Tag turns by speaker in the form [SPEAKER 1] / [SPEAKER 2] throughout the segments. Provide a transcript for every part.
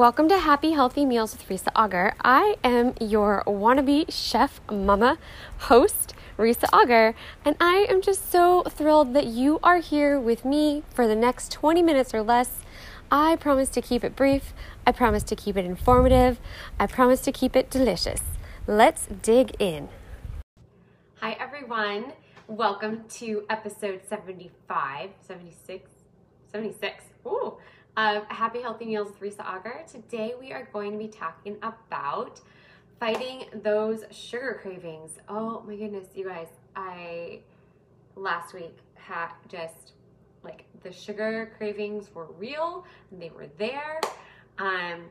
[SPEAKER 1] Welcome to Happy Healthy Meals with Risa Auger. I am your wannabe chef mama host, Risa Auger, and I am just so thrilled that you are here with me for the next 20 minutes or less. I promise to keep it brief, I promise to keep it informative, I promise to keep it delicious. Let's dig in. Hi, everyone. Welcome to episode 75, 76, 76. Ooh of Happy Healthy Meals with Risa Auger. Today we are going to be talking about fighting those sugar cravings. Oh my goodness, you guys, I last week had just like the sugar cravings were real and they were there. Um,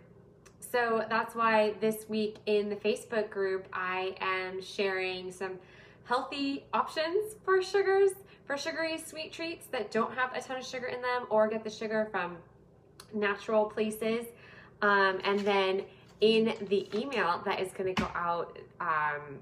[SPEAKER 1] so that's why this week in the Facebook group, I am sharing some healthy options for sugars, for sugary sweet treats that don't have a ton of sugar in them or get the sugar from natural places. Um, and then in the email that is going to go out um,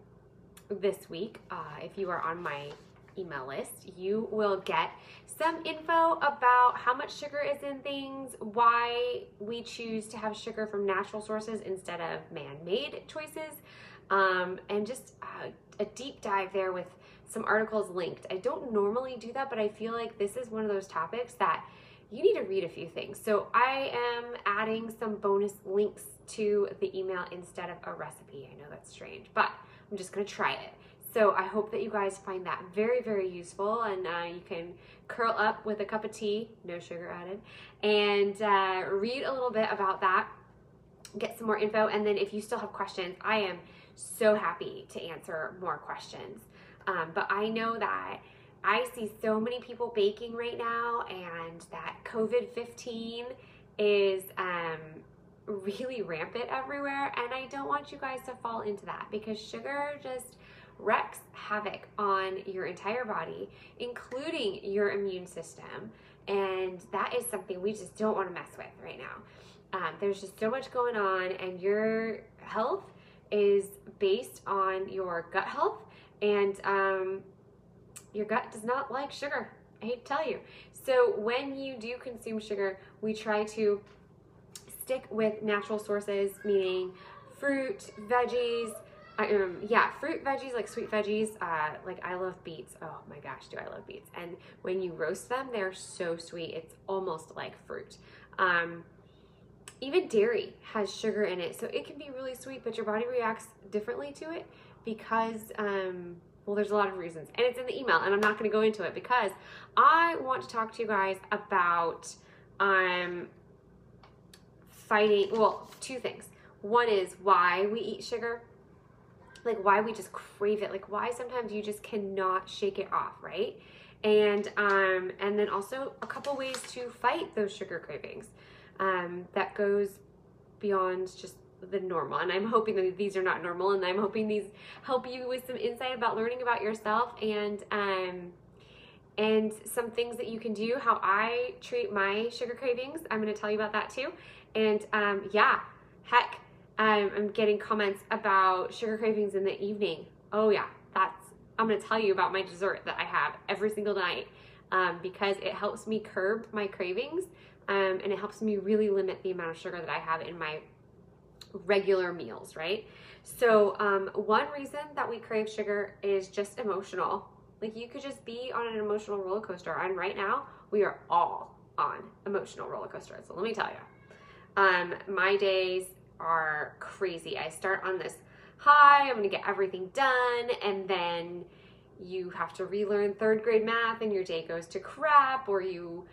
[SPEAKER 1] this week, uh, if you are on my email list, you will get some info about how much sugar is in things, why we choose to have sugar from natural sources instead of man made choices, um, and just uh, a deep dive there with some articles linked. I don't normally do that, but I feel like this is one of those topics that you need to read a few things. So I am adding some bonus links to the email instead of a recipe. I know that's strange, but I'm just to try it. So I hope that you guys find that very, very useful and uh, you can curl up with a cup of tea, no sugar added, and uh, read a little bit about that, get some more info. And then if you still have questions, I am so happy to answer more questions. Um, but I know that I see so many people baking right now, and that COVID 15 is um, really rampant everywhere. And I don't want you guys to fall into that because sugar just wreaks havoc on your entire body, including your immune system. And that is something we just don't want to mess with right now. Um, there's just so much going on, and your health is based on your gut health. And um, your gut does not like sugar. I hate to tell you. So when you do consume sugar, we try to stick with natural sources, meaning fruit, veggies, um, yeah, fruit, veggies, like sweet veggies. Uh, like I love beets. Oh my gosh, do I love beets. And when you roast them, they're so sweet. It's almost like fruit. Um, even dairy has sugar in it, so it can be really sweet, but your body reacts differently to it because um, well, there's a lot of reasons, and it's in the email, and I'm not going to go into it because I want to talk to you guys about um, fighting. Well, two things. One is why we eat sugar, like why we just crave it, like why sometimes you just cannot shake it off, right? And um, and then also a couple ways to fight those sugar cravings. Um, that goes beyond just the normal and i'm hoping that these are not normal and i'm hoping these help you with some insight about learning about yourself and um and some things that you can do how i treat my sugar cravings. I'm going to tell you about that too. And um yeah heck um, i'm getting comments about sugar cravings in the evening. Oh yeah that's i'm going to tell you about my dessert that i have every single night um, because it helps me curb my cravings um, and it helps me really limit the amount of sugar that i have in my regular meals, right? So, um, one reason that we crave sugar is just emotional. Like, you could just be on an emotional roller coaster. And right now, we are all on emotional roller coasters. So, let me tell you, um, my days are crazy. I start on this high, I'm gonna get everything done, and then you have to relearn third grade math, and your day goes to crap, or you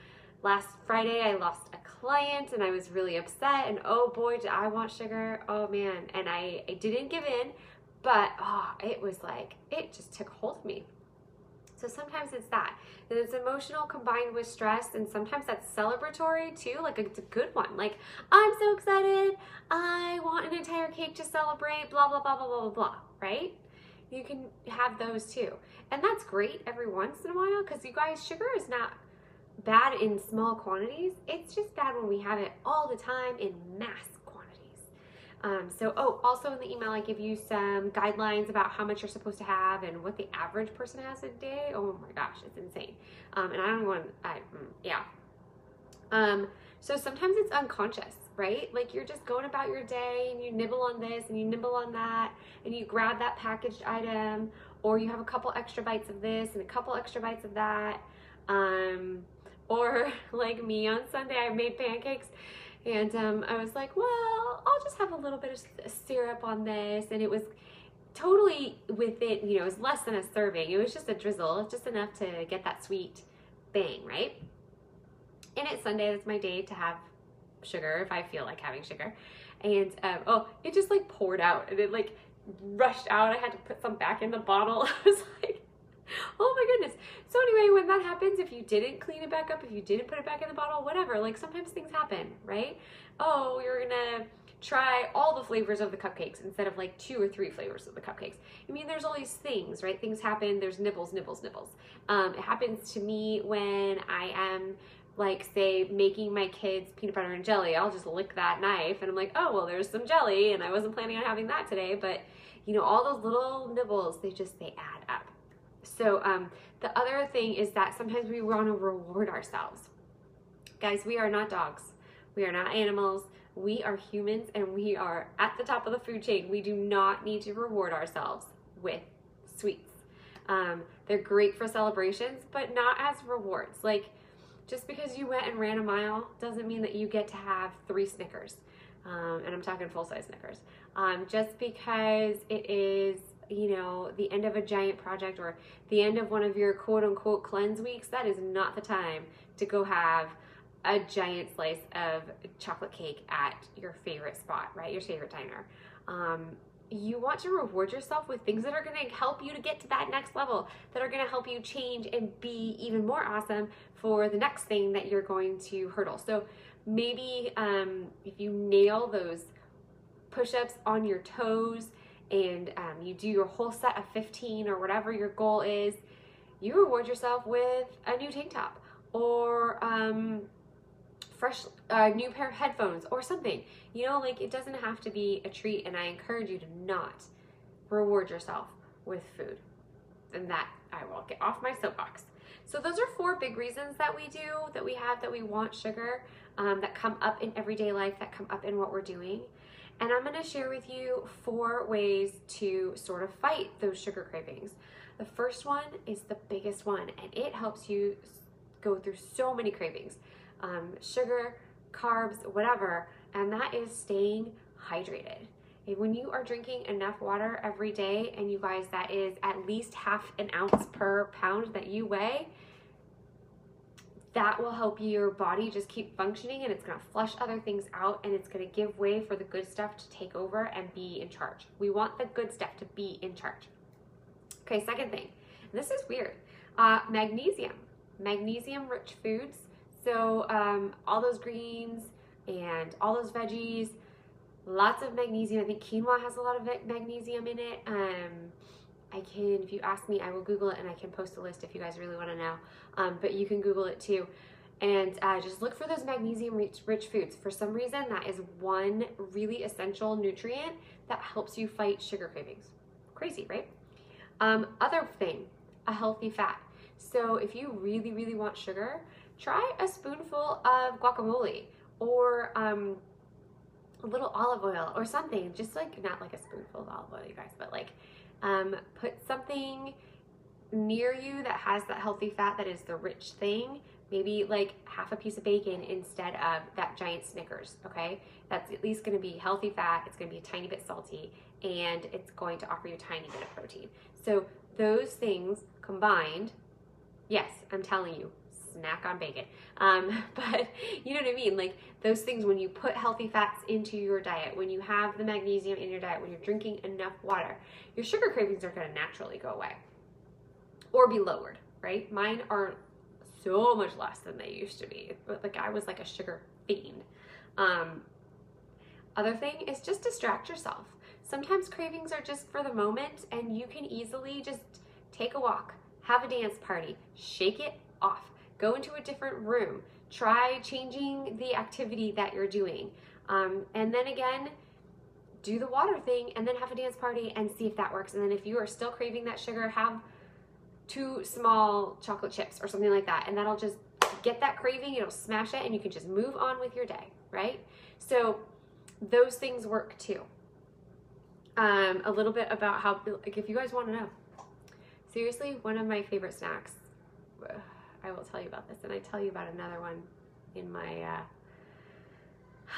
[SPEAKER 1] last Friday I lost a and I was really upset and oh boy did I want sugar. Oh man. And I, I didn't give in but oh it was like it just took hold of me. So sometimes it's that. And it's emotional combined with stress and sometimes that's celebratory too like it's a good one. Like I'm so excited. I want an entire cake to celebrate blah blah blah blah blah blah blah right? You can have those too. And that's great every once in a while because you guys sugar is not bad in small quantities. It's just bad when we have it all the time in mass quantities. Um, so, oh, also in the email, I give you some guidelines about how much you're supposed to have and what the average person has a day. Oh my gosh, it's insane. Um, and I don't want, I, mm, yeah. Um, so sometimes it's unconscious. right? Like you're just going about your day and you nibble on this and you nibble on that and you grab that packaged item or you have a couple extra bites of this and a couple extra bites of that. Um, or like me on Sunday, I made pancakes and um, I was like, well, I'll just have a little bit of syrup on this. And it was totally within, you know, it was less than a serving. It was just a drizzle, just enough to get that sweet bang, right? And it's Sunday, that's my day to have sugar if I feel like having sugar. And um, oh, it just like poured out and it like rushed out. I had to put some back in the bottle. I was like, oh my goodness. So anyway, when that happens, if you didn't clean it back up, if you didn't put it back in the bottle, whatever, like sometimes things happen, right? Oh, you're gonna try all the flavors of the cupcakes instead of like two or three flavors of the cupcakes. I mean, there's all these things, right? Things happen, there's nibbles, nibbles, nibbles. Um, it happens to me when I am like say making my kids peanut butter and jelly i'll just lick that knife and i'm like oh well there's some jelly and i wasn't planning on having that today but you know all those little nibbles they just they add up so um, the other thing is that sometimes we want to reward ourselves. Guys we are not dogs. We are not animals. We are humans and we are at the top of the food chain. We do not need to reward ourselves with sweets. Um, they're great for celebrations but not as rewards. Like just because you went and ran a mile doesn't mean that you get to have three Snickers. Um, and I'm talking full size Snickers. Um, just because it is, you know, the end of a giant project or the end of one of your quote unquote cleanse weeks, that is not the time to go have a giant slice of chocolate cake at your favorite spot, right? Your favorite diner. Um, you want to reward yourself with things that are going to help you to get to that next level, that are going to help you change and be even more awesome for the next thing that you're going to hurdle. So maybe um, if you nail those push ups on your toes and um, you do your whole set of 15 or whatever your goal is, you reward yourself with a new tank top or um, fresh uh, new pair of headphones or something. You know, like it doesn't have to be a treat, and I encourage you to not reward yourself with food. And that I will get off my soapbox. So those are four big reasons that we do, that we have, that we want sugar, um, that come up in everyday life, that come up in what we're doing. And I'm gonna share with you four ways to sort of fight those sugar cravings. The first one is the biggest one, and it helps you go through so many cravings um, sugar, carbs, whatever, and that is staying hydrated. When you are drinking enough water every day, and you guys, that is at least half an ounce per pound that you weigh, that will help your body just keep functioning and it's to flush other things out and it's to give way for the good stuff to take over and be in charge. We want the good stuff to be in charge. Okay, second thing, this is weird uh, magnesium. Magnesium rich foods so um, all those greens and all those veggies, lots of magnesium. I think quinoa has a lot of magnesium in it. Um, I can, if you ask me, I will Google it and I can post a list if you guys really want to know. Um, but you can Google it too. And uh, just look for those magnesium rich, rich foods. For some reason, that is one really essential nutrient that helps you fight sugar cravings. Crazy, right? Um, other thing, a healthy fat. So if you really, really want sugar, try a spoonful of guacamole or um, a little olive oil or something. Just like, not like a spoonful of olive oil, you guys, but like um, put something near you that has that healthy fat that is the rich thing. Maybe like half a piece of bacon instead of that giant Snickers, okay? That's at least gonna be healthy fat, it's gonna be a tiny bit salty, and it's going to offer you a tiny bit of protein. So those things combined, yes, I'm telling you, snack on bacon. Um, but you know what I mean? Like those things when you put healthy fats into your diet, when you have the magnesium in your diet, when you're drinking enough water, your sugar cravings are going to naturally go away or be lowered, right? Mine are so much less than they used to be. Like I was like a sugar fiend. Um, other thing is just distract yourself. Sometimes cravings are just for the moment and you can easily just take a walk, have a dance party, shake it off go into a different room, try changing the activity that you're doing. Um, and then again, do the water thing and then have a dance party and see if that works. And then if you are still craving that sugar, have two small chocolate chips or something like that. And that'll just get that craving, it'll smash it, and you can just move on with your day, right? So those things work too. Um, a little bit about how, like, if you guys want to know, seriously, one of my favorite snacks. I will tell you about this, and I tell you about another one in my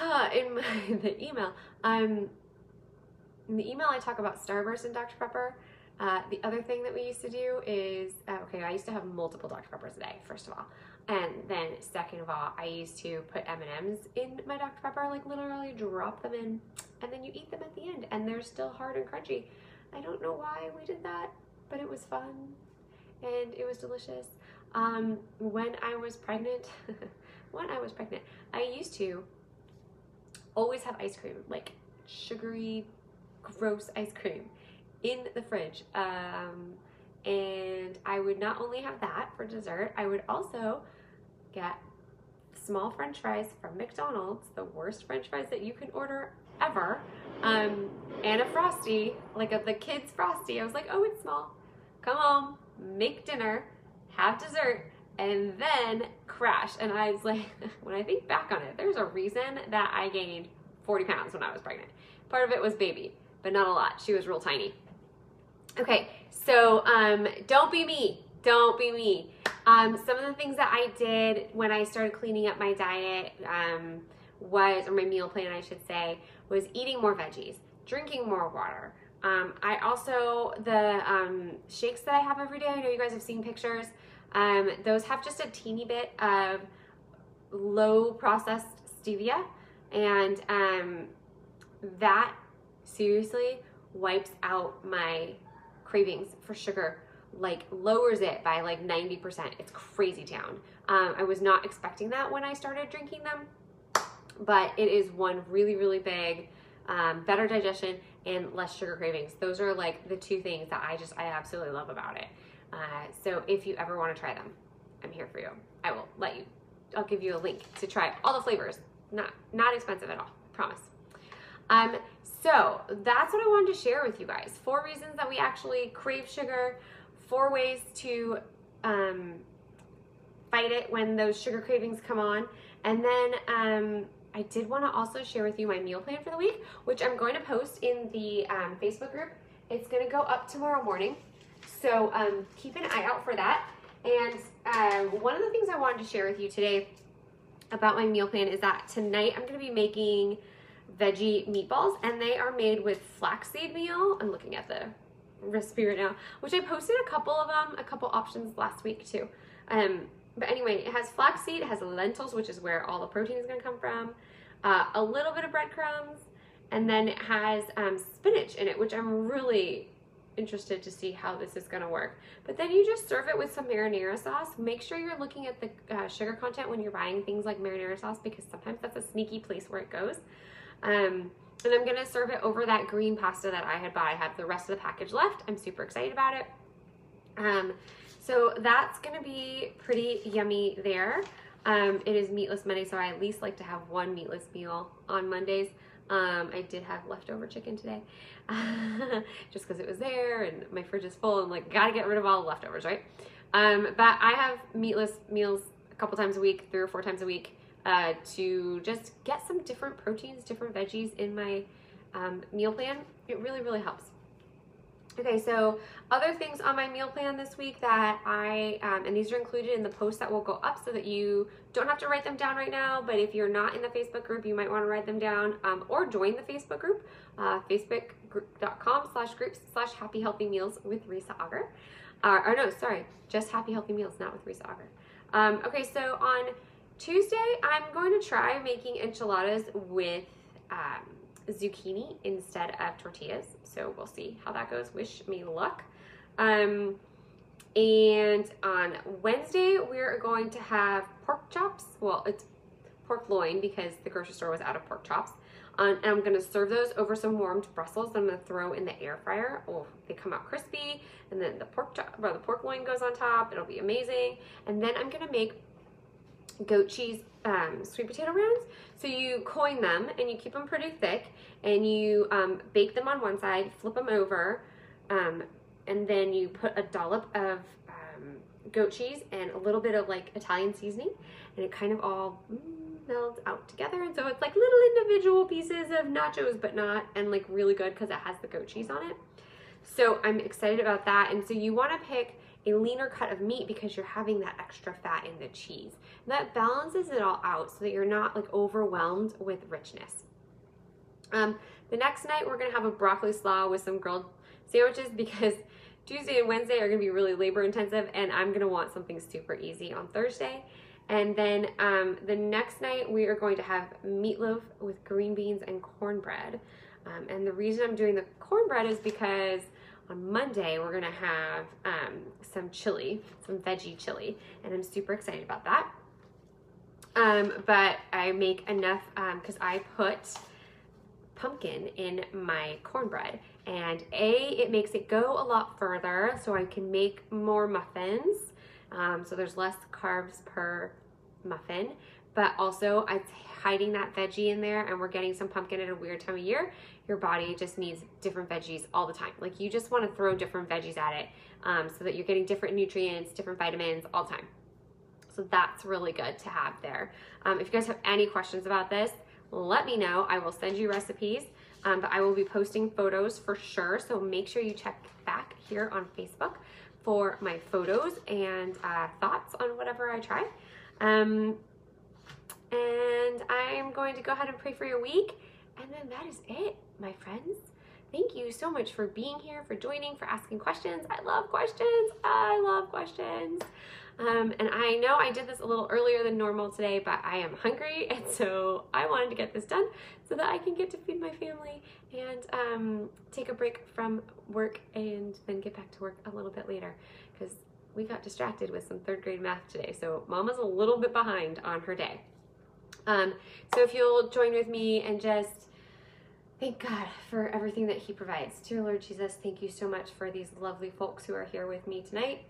[SPEAKER 1] uh, in my the email. Um, in the email, I talk about Starburst and Dr Pepper. Uh, the other thing that we used to do is uh, okay. I used to have multiple Dr Peppers a day. First of all, and then second of all, I used to put M and M's in my Dr Pepper, like literally drop them in, and then you eat them at the end, and they're still hard and crunchy. I don't know why we did that, but it was fun, and it was delicious. Um, when I was pregnant, when I was pregnant, I used to always have ice cream, like sugary, gross ice cream in the fridge. Um, and I would not only have that for dessert, I would also get small french fries from McDonald's, the worst french fries that you can order ever, um, and a Frosty, like a, the kids' Frosty. I was like, oh, it's small. Come home, make dinner, have dessert, and then crash. And I was like, when I think back on it, there's a reason that I gained 40 pounds when I was pregnant. Part of it was baby, but not a lot. She was real tiny. Okay, so um, don't be me. Don't be me. Um, some of the things that I did when I started cleaning up my diet um, was, or my meal plan, I should say, was eating more veggies, drinking more water. Um, I also, the um, shakes that I have every day, I know you guys have seen pictures, um, those have just a teeny bit of low processed stevia, and um, that seriously wipes out my cravings for sugar like lowers it by like 90%. It's crazy town. Um, I was not expecting that when I started drinking them, but it is one really, really big, um, better digestion and less sugar cravings. Those are like the two things that I just, I absolutely love about it. Uh, so if you ever want to try them, I'm here for you. I will let you, I'll give you a link to try all the flavors. Not, not expensive at all, promise. Um, so that's what I wanted to share with you guys. Four reasons that we actually crave sugar four ways to um, fight it when those sugar cravings come on. And then um, I did want to also share with you my meal plan for the week, which I'm going to post in the um, Facebook group. It's going to go up tomorrow morning. So um, keep an eye out for that. And uh, one of the things I wanted to share with you today about my meal plan is that tonight I'm going to be making veggie meatballs and they are made with flaxseed meal. I'm looking at the recipe right now, which I posted a couple of them, a couple options last week too. Um, but anyway, it has flaxseed, it has lentils, which is where all the protein is gonna come from, uh, a little bit of breadcrumbs, and then it has um, spinach in it, which I'm really interested to see how this is gonna work. But then you just serve it with some marinara sauce. Make sure you're looking at the uh, sugar content when you're buying things like marinara sauce because sometimes that's a sneaky place where it goes. Um, and I'm gonna serve it over that green pasta that I had bought. I have the rest of the package left. I'm super excited about it. Um, so that's gonna be pretty yummy there. Um, it is meatless Monday, so I at least like to have one meatless meal on Mondays. Um, I did have leftover chicken today, just because it was there and my fridge is full and like gotta get rid of all the leftovers, right? Um, but I have meatless meals a couple times a week, three or four times a week uh, to just get some different proteins, different veggies in my um, meal plan. It really, really helps. Okay, so other things on my meal plan this week that I, um, and these are included in the post that will go up so that you don't have to write them down right now, but if you're not in the Facebook group, you might want to write them down um, or join the Facebook group, uh, facebook.com slash groups slash happy healthy meals with Risa Auger. Uh, or no, sorry, just happy healthy meals, not with Risa Auger. Um, okay, so on Tuesday, I'm going to try making enchiladas with um, zucchini instead of tortillas. So we'll see how that goes. Wish me luck. Um, and on Wednesday, we're going to have pork chops. Well, it's pork loin because the grocery store was out of pork chops. Um, and I'm gonna serve those over some warmed Brussels that I'm gonna throw in the air fryer. Oh, they come out crispy, and then the pork chop, or the pork loin goes on top. It'll be amazing. And then I'm gonna make goat cheese um, sweet potato rounds. So you coin them and you keep them pretty thick and you um, bake them on one side, flip them over, um, and then you put a dollop of um, goat cheese and a little bit of like Italian seasoning and it kind of all mm, meld out together. And so it's like little individual pieces of nachos, but not, and like really good because it has the goat cheese on it. So I'm excited about that. And so you want to pick a leaner cut of meat because you're having that extra fat in the cheese. That balances it all out so that you're not like overwhelmed with richness. Um, the next night we're gonna have a broccoli slaw with some grilled sandwiches because Tuesday and Wednesday are gonna be really labor intensive and I'm gonna want something super easy on Thursday. And then um, the next night we are going to have meatloaf with green beans and cornbread. Um, and the reason I'm doing the cornbread is because on Monday, we're gonna have um, some chili, some veggie chili, and I'm super excited about that. Um, but I make enough because um, I put pumpkin in my cornbread and A, it makes it go a lot further so I can make more muffins. Um, so there's less carbs per muffin, but also it's hiding that veggie in there and we're getting some pumpkin at a weird time of year your body just needs different veggies all the time. Like you just want to throw different veggies at it um, so that you're getting different nutrients, different vitamins all the time. So that's really good to have there. Um, if you guys have any questions about this, let me know. I will send you recipes, um, but I will be posting photos for sure. So make sure you check back here on Facebook for my photos and uh, thoughts on whatever I try. Um, and I'm going to go ahead and pray for your week. And then that is it my friends. Thank you so much for being here, for joining, for asking questions. I love questions. I love questions. Um, and I know I did this a little earlier than normal today, but I am hungry, and so I wanted to get this done so that I can get to feed my family and um, take a break from work and then get back to work a little bit later because we got distracted with some third grade math today. So mama's a little bit behind on her day. Um, so if you'll join with me and just Thank God for everything that He provides. Dear Lord Jesus, thank you so much for these lovely folks who are here with me tonight.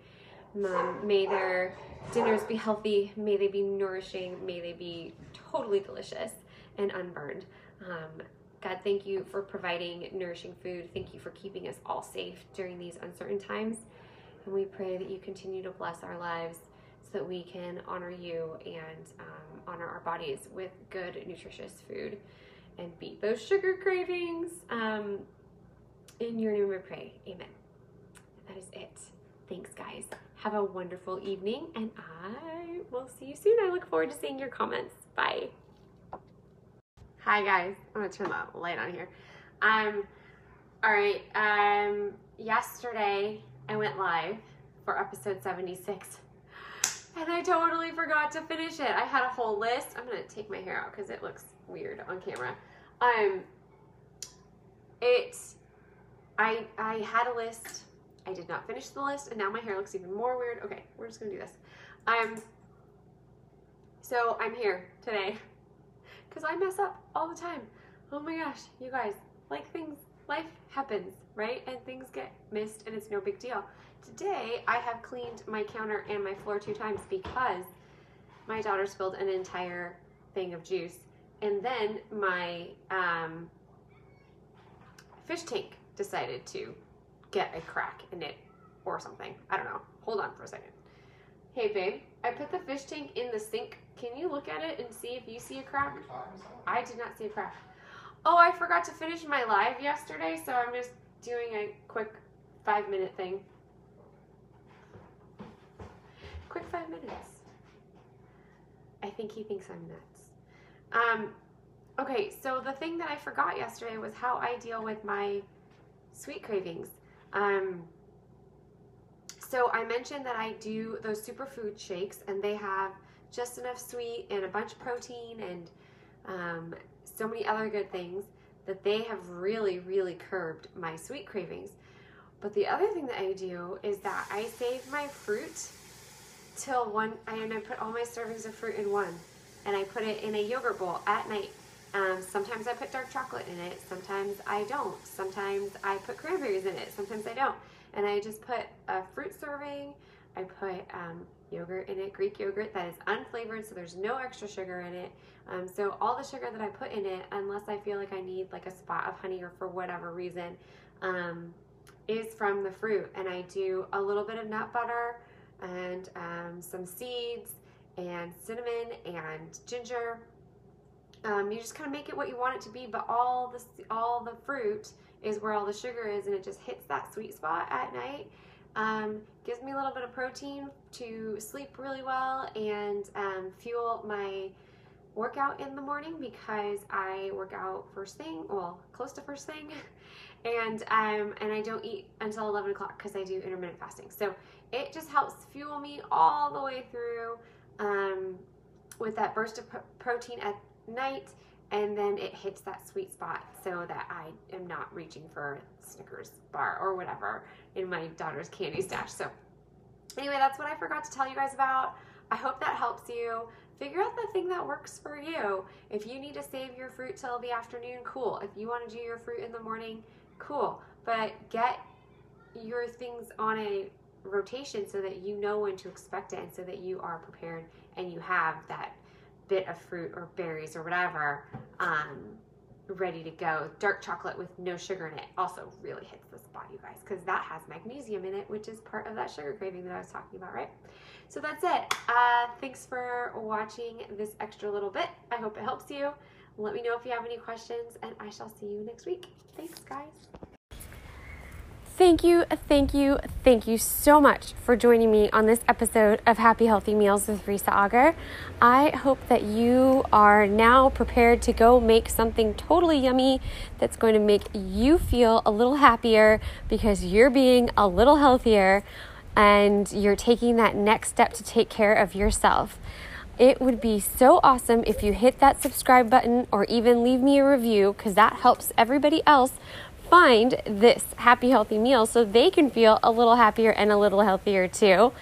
[SPEAKER 1] Um, may their dinners be healthy. May they be nourishing. May they be totally delicious and unburned. Um, God, thank you for providing nourishing food. Thank you for keeping us all safe during these uncertain times. And we pray that you continue to bless our lives so that we can honor you and um, honor our bodies with good, nutritious food and beat those sugar cravings. Um, in your name we pray. Amen. That is it. Thanks, guys. Have a wonderful evening, and I will see you soon. I look forward to seeing your comments. Bye. Hi, guys. I'm gonna turn the light on here. Um, all right. Um, yesterday I went live for episode 76 and I totally forgot to finish it. I had a whole list. I'm gonna take my hair out because it looks weird on camera. Um, it, I, I had a list. I did not finish the list, and now my hair looks even more weird. Okay, we're just gonna do this. Um, so I'm here today because I mess up all the time. Oh my gosh, you guys, like things, life happens, right? And things get missed, and it's no big deal. Today, I have cleaned my counter and my floor two times because my daughter spilled an entire thing of juice and then my um, fish tank decided to get a crack in it or something. I don't know. Hold on for a second. Hey, babe, I put the fish tank in the sink. Can you look at it and see if you see a crack? I did not see a crack. Oh, I forgot to finish my live yesterday, so I'm just doing a quick five minute thing. Quick five minutes. I think he thinks I'm nuts. Um, okay, so the thing that I forgot yesterday was how I deal with my sweet cravings. Um, so I mentioned that I do those superfood shakes, and they have just enough sweet and a bunch of protein and um, so many other good things that they have really, really curbed my sweet cravings. But the other thing that I do is that I save my fruit till one, and I put all my servings of fruit in one and I put it in a yogurt bowl at night. Um, sometimes I put dark chocolate in it, sometimes I don't. Sometimes I put cranberries in it, sometimes I don't. And I just put a fruit serving, I put um, yogurt in it, Greek yogurt that is unflavored, so there's no extra sugar in it. Um, so all the sugar that I put in it, unless I feel like I need like a spot of honey or for whatever reason, um, is from the fruit. And I do a little bit of nut butter and um, some seeds and cinnamon and ginger um, you just kind of make it what you want it to be, but all the all the fruit is where all the sugar is, and it just hits that sweet spot at night. Um, gives me a little bit of protein to sleep really well and um, fuel my workout in the morning because I work out first thing, well, close to first thing, and um, and I don't eat until 11 o'clock because I do intermittent fasting. So it just helps fuel me all the way through um, with that burst of protein at night and then it hits that sweet spot so that I am not reaching for Snickers bar or whatever in my daughter's candy stash. So anyway, that's what I forgot to tell you guys about. I hope that helps you. Figure out the thing that works for you. If you need to save your fruit till the afternoon, cool. If you want to do your fruit in the morning, cool. But get your things on a rotation so that you know when to expect it and so that you are prepared and you have that bit of fruit or berries or whatever um, ready to go. Dark chocolate with no sugar in it also really hits the spot, you guys, because that has magnesium in it, which is part of that sugar craving that I was talking about, right? So that's it. Uh, thanks for watching this extra little bit. I hope it helps you. Let me know if you have any questions, and I shall see you next week. Thanks, guys. Thank you, thank you, thank you so much for joining me on this episode of Happy Healthy Meals with Risa Auger. I hope that you are now prepared to go make something totally yummy that's going to make you feel a little happier because you're being a little healthier and you're taking that next step to take care of yourself. It would be so awesome if you hit that subscribe button or even leave me a review because that helps everybody else find this happy, healthy meal so they can feel a little happier and a little healthier too.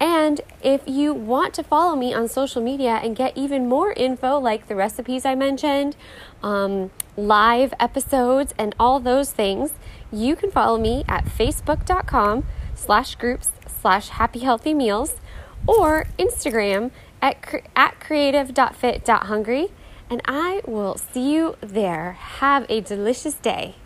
[SPEAKER 1] And if you want to follow me on social media and get even more info, like the recipes I mentioned, um, live episodes, and all those things, you can follow me at facebook.com slash groups slash happy healthy meals or Instagram at, at creative.fit.hungry. And I will see you there. Have a delicious day.